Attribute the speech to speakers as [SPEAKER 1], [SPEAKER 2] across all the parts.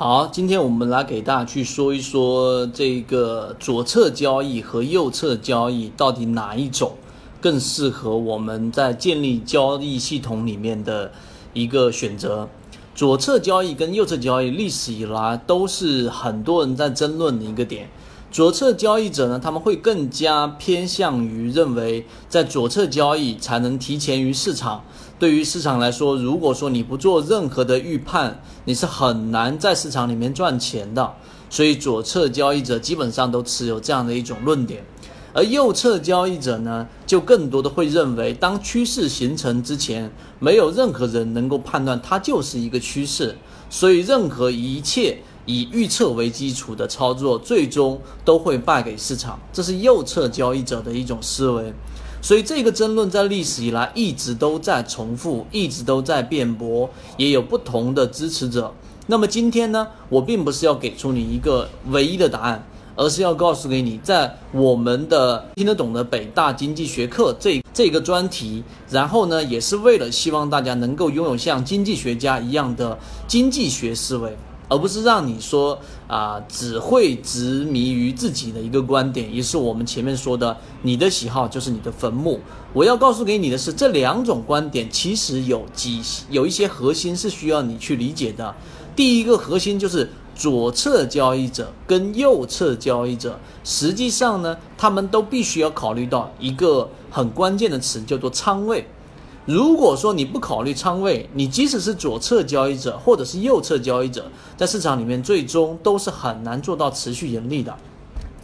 [SPEAKER 1] 好，今天我们来给大家去说一说这个左侧交易和右侧交易到底哪一种更适合我们在建立交易系统里面的一个选择。左侧交易跟右侧交易历史以来都是很多人在争论的一个点。左侧交易者呢，他们会更加偏向于认为，在左侧交易才能提前于市场。对于市场来说，如果说你不做任何的预判，你是很难在市场里面赚钱的。所以左侧交易者基本上都持有这样的一种论点，而右侧交易者呢，就更多的会认为，当趋势形成之前，没有任何人能够判断它就是一个趋势，所以任何一切。以预测为基础的操作，最终都会败给市场。这是右侧交易者的一种思维，所以这个争论在历史以来一直都在重复，一直都在辩驳，也有不同的支持者。那么今天呢，我并不是要给出你一个唯一的答案，而是要告诉给你，在我们的听得懂的北大经济学课这这个专题，然后呢，也是为了希望大家能够拥有像经济学家一样的经济学思维。而不是让你说啊，只会执迷于自己的一个观点，也是我们前面说的，你的喜好就是你的坟墓。我要告诉给你的是，这两种观点其实有几有一些核心是需要你去理解的。第一个核心就是左侧交易者跟右侧交易者，实际上呢，他们都必须要考虑到一个很关键的词，叫做仓位。如果说你不考虑仓位，你即使是左侧交易者或者是右侧交易者，在市场里面最终都是很难做到持续盈利的。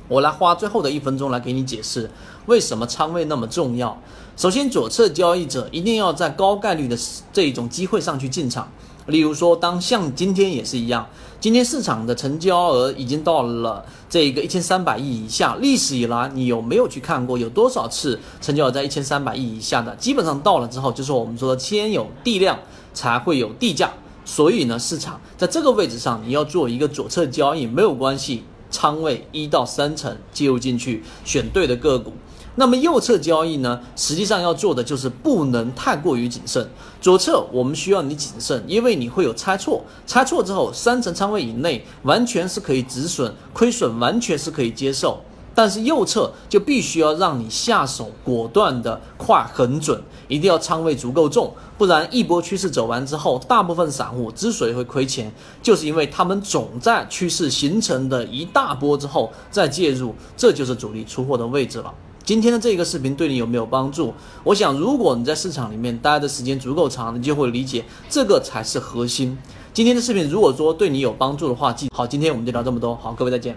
[SPEAKER 1] 我来花最后的一分钟来给你解释为什么仓位那么重要。首先，左侧交易者一定要在高概率的这一种机会上去进场。例如说，当像今天也是一样，今天市场的成交额已经到了这个一千三百亿以下。历史以来，你有没有去看过有多少次成交额在一千三百亿以下的？基本上到了之后，就是我们说的先有地量才会有地价。所以呢，市场在这个位置上，你要做一个左侧交易没有关系，仓位一到三成介入进去，选对的个股。那么右侧交易呢，实际上要做的就是不能太过于谨慎。左侧我们需要你谨慎，因为你会有猜错，猜错之后三成仓位以内完全是可以止损，亏损完全是可以接受。但是右侧就必须要让你下手果断的快很准，一定要仓位足够重，不然一波趋势走完之后，大部分散户之所以会亏钱，就是因为他们总在趋势形成的一大波之后再介入，这就是主力出货的位置了。今天的这个视频对你有没有帮助？我想，如果你在市场里面待的时间足够长，你就会理解这个才是核心。今天的视频如果说对你有帮助的话，记好，今天我们就聊这么多。好，各位再见。